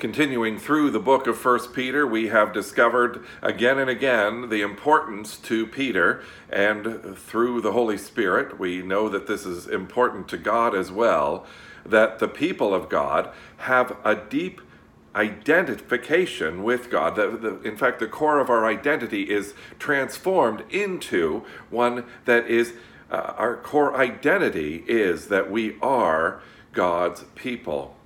Continuing through the book of 1 Peter, we have discovered again and again the importance to Peter, and through the Holy Spirit, we know that this is important to God as well, that the people of God have a deep identification with God. The, the, in fact, the core of our identity is transformed into one that is, uh, our core identity is that we are God's people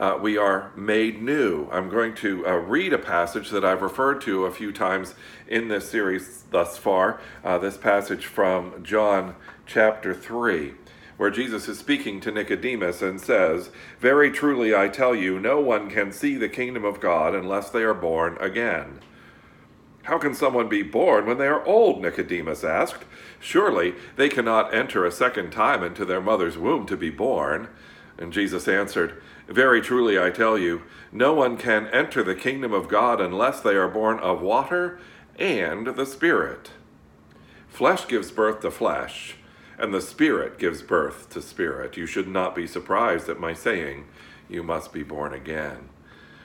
uh, we are made new. I'm going to uh, read a passage that I've referred to a few times in this series thus far. Uh, this passage from John chapter 3, where Jesus is speaking to Nicodemus and says, Very truly I tell you, no one can see the kingdom of God unless they are born again. How can someone be born when they are old? Nicodemus asked. Surely they cannot enter a second time into their mother's womb to be born. And Jesus answered, very truly, I tell you, no one can enter the kingdom of God unless they are born of water and the Spirit. Flesh gives birth to flesh, and the Spirit gives birth to spirit. You should not be surprised at my saying, You must be born again.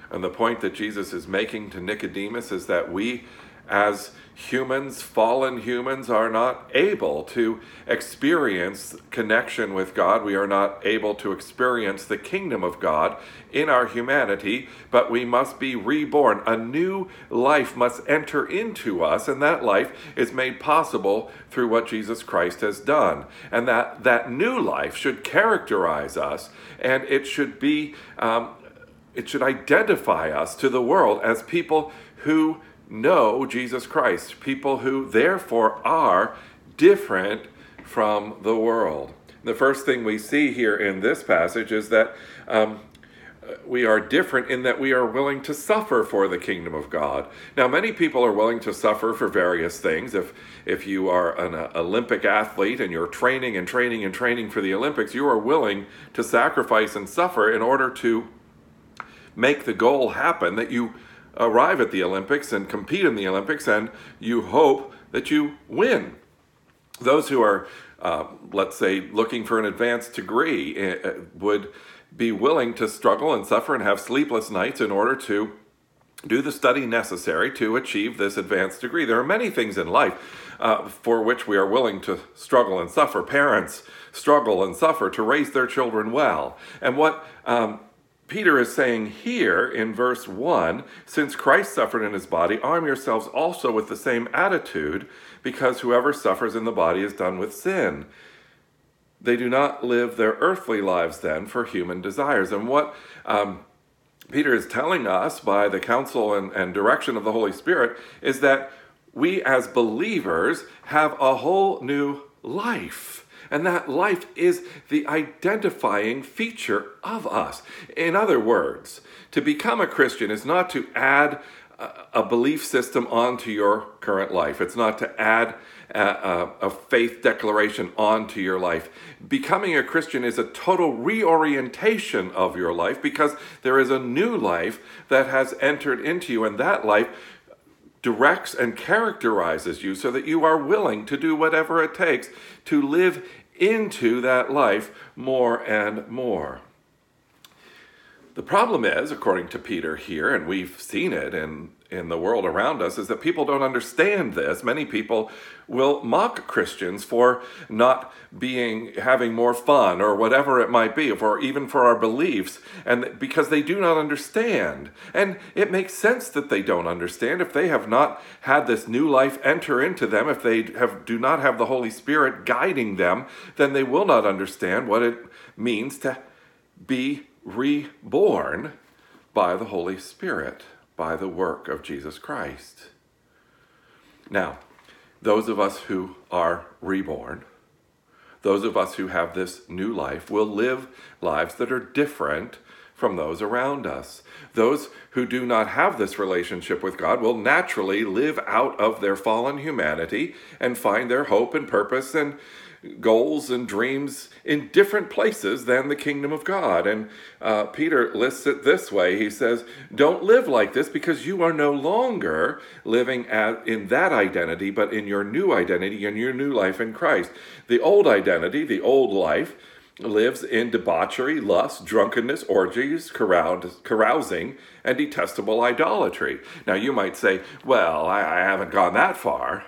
And the point that Jesus is making to Nicodemus is that we as humans, fallen humans, are not able to experience connection with God. We are not able to experience the kingdom of God in our humanity, but we must be reborn. A new life must enter into us, and that life is made possible through what Jesus Christ has done. And that, that new life should characterize us, and it should be. Um, it should identify us to the world as people who know Jesus Christ, people who therefore are different from the world. The first thing we see here in this passage is that um, we are different in that we are willing to suffer for the kingdom of God. Now, many people are willing to suffer for various things. If if you are an uh, Olympic athlete and you're training and training and training for the Olympics, you are willing to sacrifice and suffer in order to make the goal happen that you arrive at the Olympics and compete in the Olympics, and you hope that you win. Those who are, uh, let's say, looking for an advanced degree uh, would be willing to struggle and suffer and have sleepless nights in order to do the study necessary to achieve this advanced degree. There are many things in life uh, for which we are willing to struggle and suffer. Parents struggle and suffer to raise their children well. And what um, Peter is saying here in verse 1 since Christ suffered in his body, arm yourselves also with the same attitude, because whoever suffers in the body is done with sin. They do not live their earthly lives then for human desires. And what um, Peter is telling us by the counsel and, and direction of the Holy Spirit is that we as believers have a whole new life and that life is the identifying feature of us. In other words, to become a Christian is not to add a belief system onto your current life. It's not to add a, a, faith declaration onto your life. Becoming a Christian is a total reorientation of your life because there is a new life that has entered into you, and that life directs and characterizes you so that you are willing to do whatever it takes to live into that life more and more. The problem is, according to Peter here, and we've seen it in in the world around us is that people don't understand this. Many people will mock Christians for not being having more fun or whatever it might be, or even for our beliefs, and because they do not understand. And it makes sense that they don't understand if they have not had this new life enter into them, if they have do not have the Holy Spirit guiding them, then they will not understand what it means to be reborn by the Holy Spirit by the work of Jesus Christ. Now, those of us who are reborn, those of us who have this new life, will live lives that are different from those around us. Those who do not have this relationship with God will naturally live out of their fallen humanity and find their hope and purpose and goals and dreams in different places than the kingdom of God. And uh, Peter lists it this way He says, Don't live like this because you are no longer living at, in that identity, but in your new identity and your new life in Christ. The old identity, the old life, lives in debauchery, lust, drunkenness, orgies, carousing, and detestable idolatry. Now, you might say, well, I, I haven't gone that far.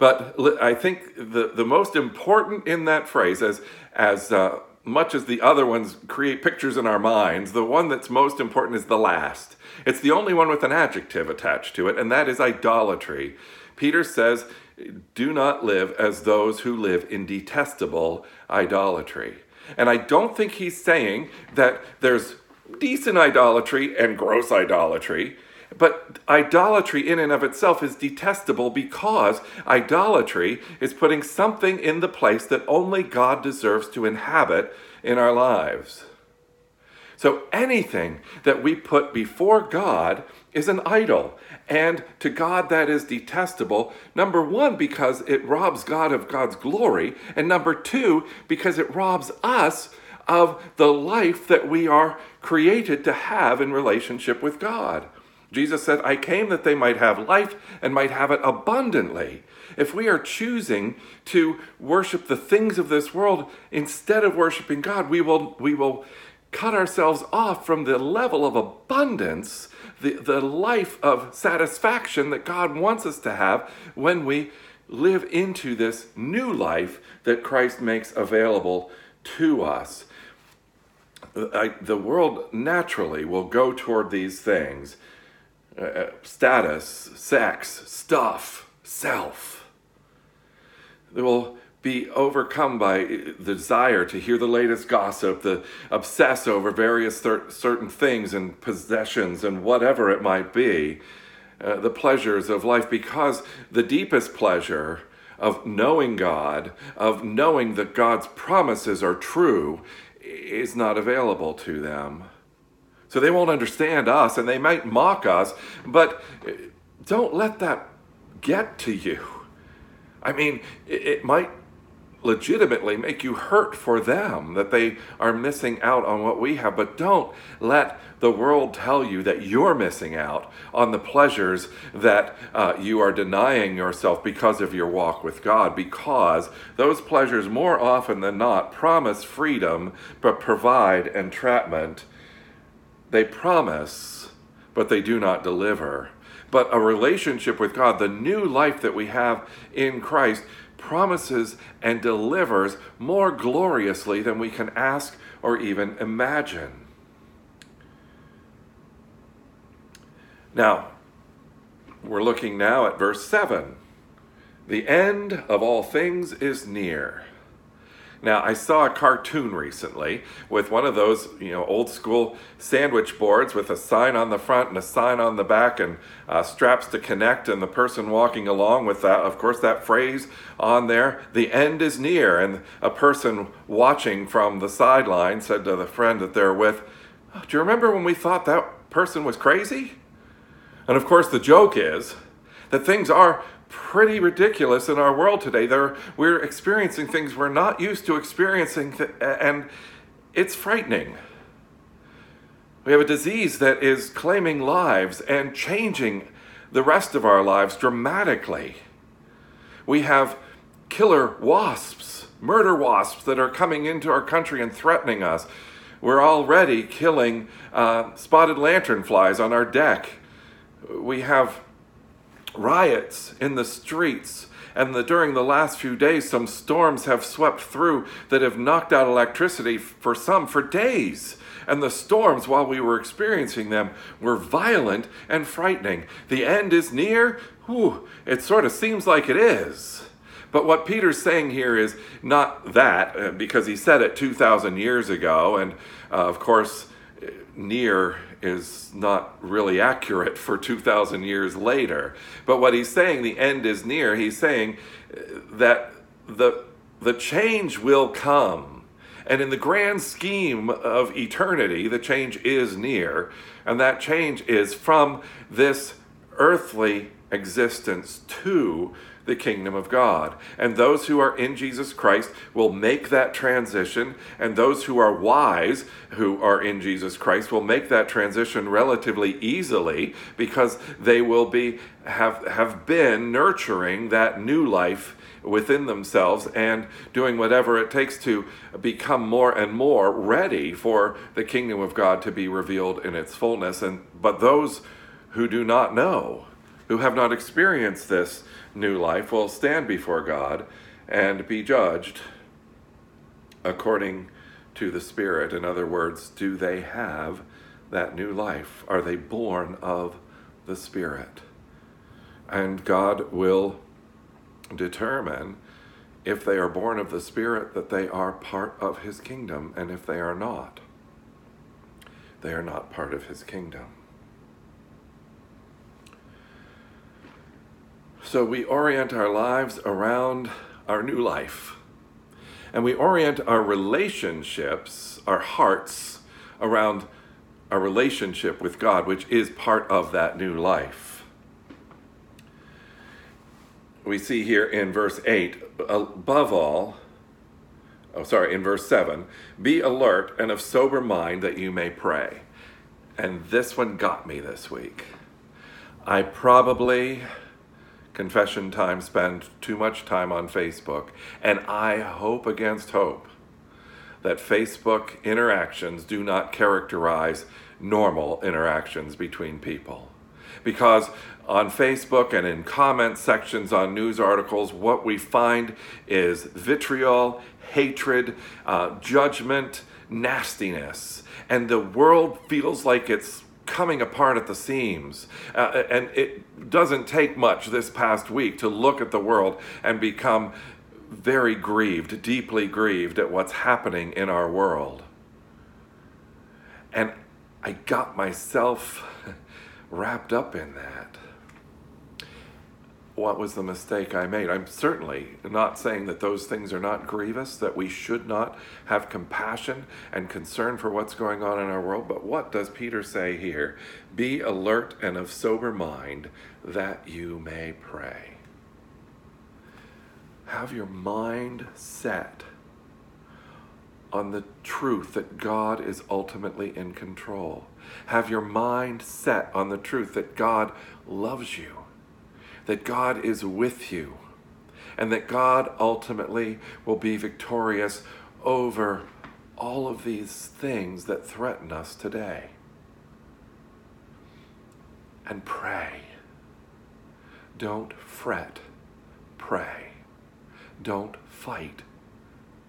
But I think the, the most important in that phrase, as, as uh, much as the other ones create pictures in our minds, the one that's most important is the last. It's the only one with an adjective attached to it, and that is idolatry. Peter says, Do not live as those who live in detestable idolatry. And I don't think he's saying that there's decent idolatry and gross idolatry. But idolatry in and of itself is detestable because idolatry is putting something in the place that only God deserves to inhabit in our lives. So anything that we put before God is an idol. And to God, that is detestable. Number one, because it robs God of God's glory. And number two, because it robs us of the life that we are created to have in relationship with God. Jesus said, I came that they might have life and might have it abundantly. If we are choosing to worship the things of this world instead of worshiping God, we will, we will cut ourselves off from the level of abundance, the, the life of satisfaction that God wants us to have when we live into this new life that Christ makes available to us. I, the world naturally will go toward these things uh, uh, status, sex, stuff, self. They will be overcome by the desire to hear the latest gossip, the obsess over various certain things and possessions and whatever it might be, uh, the pleasures of life, because the deepest pleasure of knowing God, of knowing that God's promises are true, is not available to them. So they won't understand us and they might mock us, but don't let that get to you. I mean, it, might legitimately make you hurt for them that they are missing out on what we have, but don't let the world tell you that you're missing out on the pleasures that uh, you are denying yourself because of your walk with God, because those pleasures, more often than not, promise freedom but provide entrapment they promise, but they do not deliver. But a relationship with God, the new life that we have in Christ, promises and delivers more gloriously than we can ask or even imagine. Now, we're looking now at verse 7. The end of all things is near. Now, I saw a cartoon recently with one of those, you know, old school sandwich boards with a sign on the front and a sign on the back and uh, straps to connect, and the person walking along with that, of course, that phrase on there, the end is near. And a person watching from the sideline said to the friend that they're with, Do you remember when we thought that person was crazy? And of course, the joke is that things are pretty ridiculous in our world today. There, we're experiencing things we're not used to experiencing, th- and it's frightening. We have a disease that is claiming lives and changing the rest of our lives dramatically. We have killer wasps, murder wasps that are coming into our country and threatening us. We're already killing uh, spotted lanternflies on our deck. We have riots in the streets. And the, during the last few days, some storms have swept through that have knocked out electricity for some for days. And the storms, while we were experiencing them, were violent and frightening. The end is near. Whew, it sort of seems like it is. But what Peter's saying here is not that, uh, because he said it 2,000 years ago. And uh, of course, near is not really accurate for 2,000 years later. But what he's saying, the end is near, he's saying uh, that the, the change will come. And in the grand scheme of eternity, the change is near. And that change is from this earthly existence to the kingdom of God. And those who are in Jesus Christ will make that transition, and those who are wise, who are in Jesus Christ, will make that transition relatively easily because they will be have have been nurturing that new life within themselves and doing whatever it takes to become more and more ready for the kingdom of God to be revealed in its fullness and but those who do not know who have not experienced this new life will stand before God and be judged according to the Spirit. In other words, do they have that new life? Are they born of the Spirit? And God will determine if they are born of the Spirit that they are part of His kingdom, and if they are not, they are not part of His kingdom. So we orient our lives around our new life. And we orient our relationships, our hearts, around our relationship with God, which is part of that new life. We see here in verse 8, above all, oh, sorry, in verse 7, be alert and of sober mind that you may pray. And this one got me this week. I probably confession time spend too much time on Facebook. And I hope against hope that Facebook interactions do not characterize normal interactions between people. Because on Facebook and in comment sections on news articles, what we find is vitriol, hatred, uh, judgment, nastiness. And the world feels like it's coming apart at the seams. Uh, and it doesn't take much this past week to look at the world and become very grieved, deeply grieved at what's happening in our world. And I got myself wrapped up in that what was the mistake I made. I'm certainly not saying that those things are not grievous, that we should not have compassion and concern for what's going on in our world. But what does Peter say here? Be alert and of sober mind that you may pray. Have your mind set on the truth that God is ultimately in control. Have your mind set on the truth that God loves you that God is with you and that God ultimately will be victorious over all of these things that threaten us today. And pray. Don't fret, pray. Don't fight,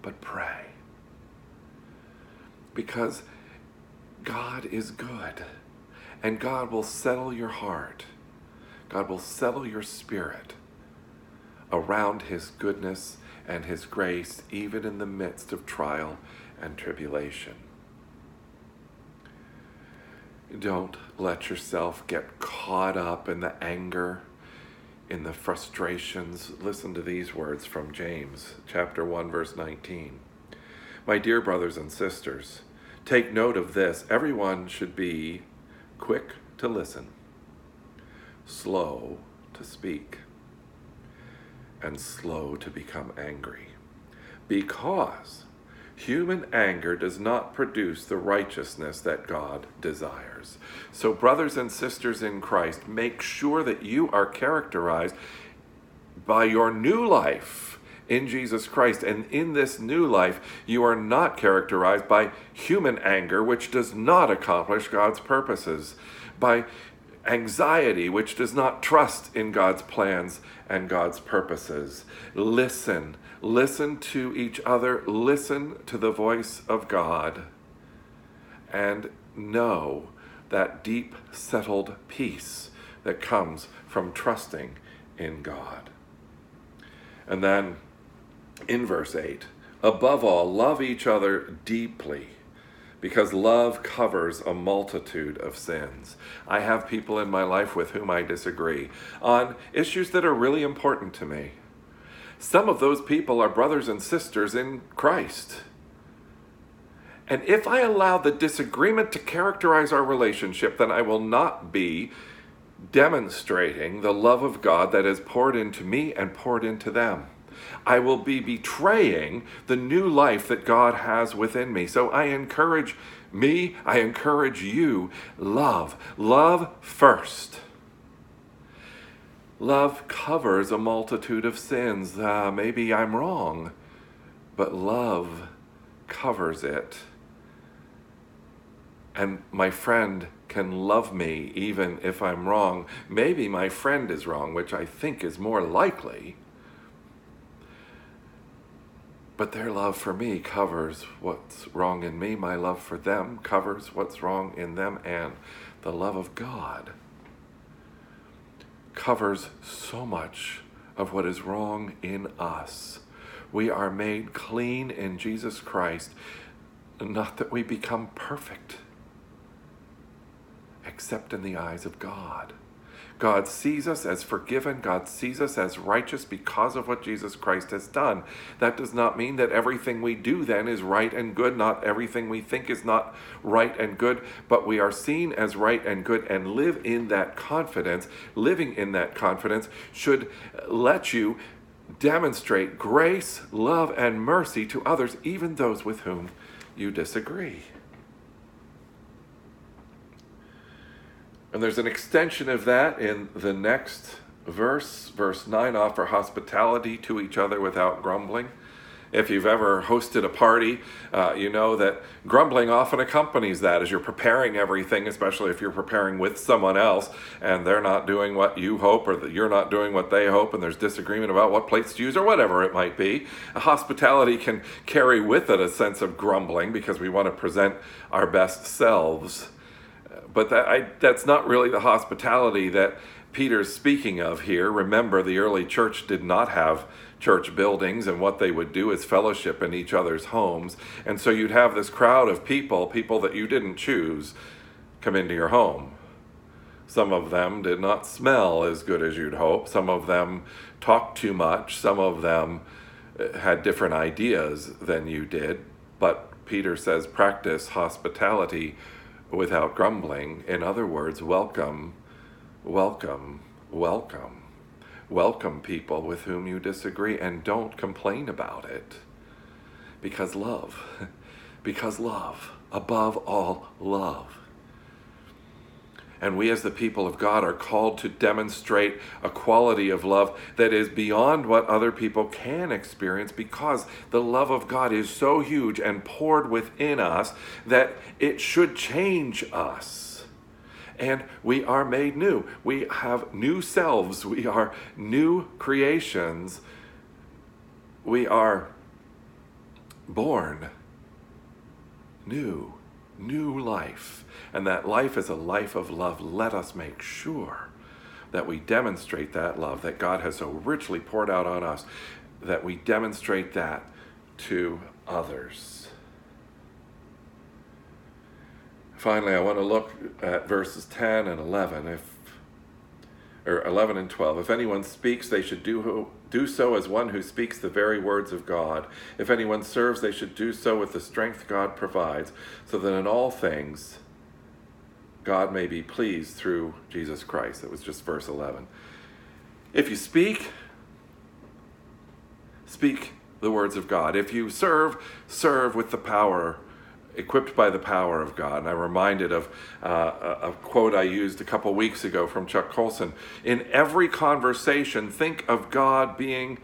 but pray. Because God is good, and God will settle your heart God will settle your spirit around His goodness and His grace, even in the midst of trial and tribulation. Don't let yourself get caught up in the anger, in the frustrations. Listen to these words from James chapter 1 verse 19. My dear brothers and sisters, take note of this. Everyone should be quick to listen slow to speak, and slow to become angry. Because human anger does not produce the righteousness that God desires. So, brothers and sisters in Christ, make sure that you are characterized by your new life in Jesus Christ. And in this new life, you are not characterized by human anger, which does not accomplish God's purposes, by anxiety, which does not trust in God's plans and God's purposes. Listen, listen to each other, listen to the voice of God, and know that deep, settled peace that comes from trusting in God. And then in verse 8, above all, love each other deeply because love covers a multitude of sins. I have people in my life with whom I disagree on issues that are really important to me. Some of those people are brothers and sisters in Christ. And if I allow the disagreement to characterize our relationship, then I will not be demonstrating the love of God that is poured into me and poured into them. I will be betraying the new life that God has within me. So I encourage me, I encourage you, love. Love first. Love covers a multitude of sins. Uh, maybe I'm wrong, but love covers it. And my friend can love me even if I'm wrong. Maybe my friend is wrong, which I think is more likely. But their love for me covers what's wrong in me. My love for them covers what's wrong in them. And the love of God covers so much of what is wrong in us. We are made clean in Jesus Christ, not that we become perfect, except in the eyes of God. God sees us as forgiven. God sees us as righteous because of what Jesus Christ has done. That does not mean that everything we do then is right and good. Not everything we think is not right and good, but we are seen as right and good and live in that confidence. Living in that confidence should let you demonstrate grace, love, and mercy to others, even those with whom you disagree. And there's an extension of that in the next verse, verse 9 offer hospitality to each other without grumbling. If you've ever hosted a party, uh, you know that grumbling often accompanies that as you're preparing everything, especially if you're preparing with someone else and they're not doing what you hope or that you're not doing what they hope and there's disagreement about what plates to use or whatever it might be. Hospitality can carry with it a sense of grumbling because we want to present our best selves but that, I, that's not really the hospitality that Peter's speaking of here. Remember, the early church did not have church buildings, and what they would do is fellowship in each other's homes. And so you'd have this crowd of people, people that you didn't choose, come into your home. Some of them did not smell as good as you'd hope. Some of them talked too much. Some of them uh, had different ideas than you did. But Peter says, practice hospitality without grumbling. In other words, welcome, welcome, welcome. Welcome people with whom you disagree and don't complain about it. Because love, because love, above all, love. And we, as the people of God, are called to demonstrate a quality of love that is beyond what other people can experience because the love of God is so huge and poured within us that it should change us. And we are made new. We have new selves. We are new creations. We are born new, new life and that life is a life of love, let us make sure that we demonstrate that love that God has so richly poured out on us, that we demonstrate that to others. Finally, I want to look at verses 10 and 11. If or 11 and 12. If anyone speaks, they should do, do so as one who speaks the very words of God. If anyone serves, they should do so with the strength God provides, so that in all things God may be pleased through Jesus Christ. That was just verse 11. If you speak, speak the words of God. If you serve, serve with the power, equipped by the power of God. And I'm reminded of uh, a quote I used a couple weeks ago from Chuck Colson. In every conversation, think of God being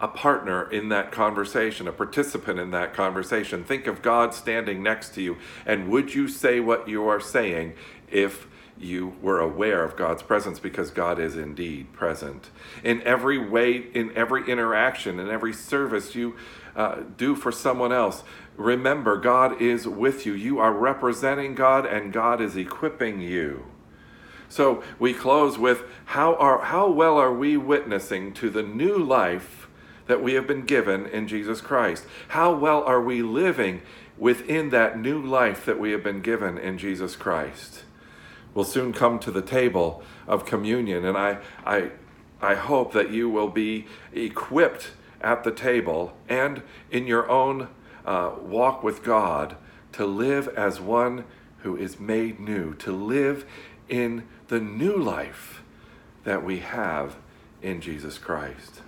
a partner in that conversation, a participant in that conversation. Think of God standing next to you. And would you say what you are saying if you were aware of God's presence because God is indeed present. In every way, in every interaction, in every service you uh, do for someone else, remember God is with you. You are representing God and God is equipping you. So we close with how, are, how well are we witnessing to the new life that we have been given in Jesus Christ. How well are we living within that new life that we have been given in Jesus Christ? We'll soon come to the table of communion, and I, I, I hope that you will be equipped at the table and in your own uh, walk with God to live as one who is made new, to live in the new life that we have in Jesus Christ.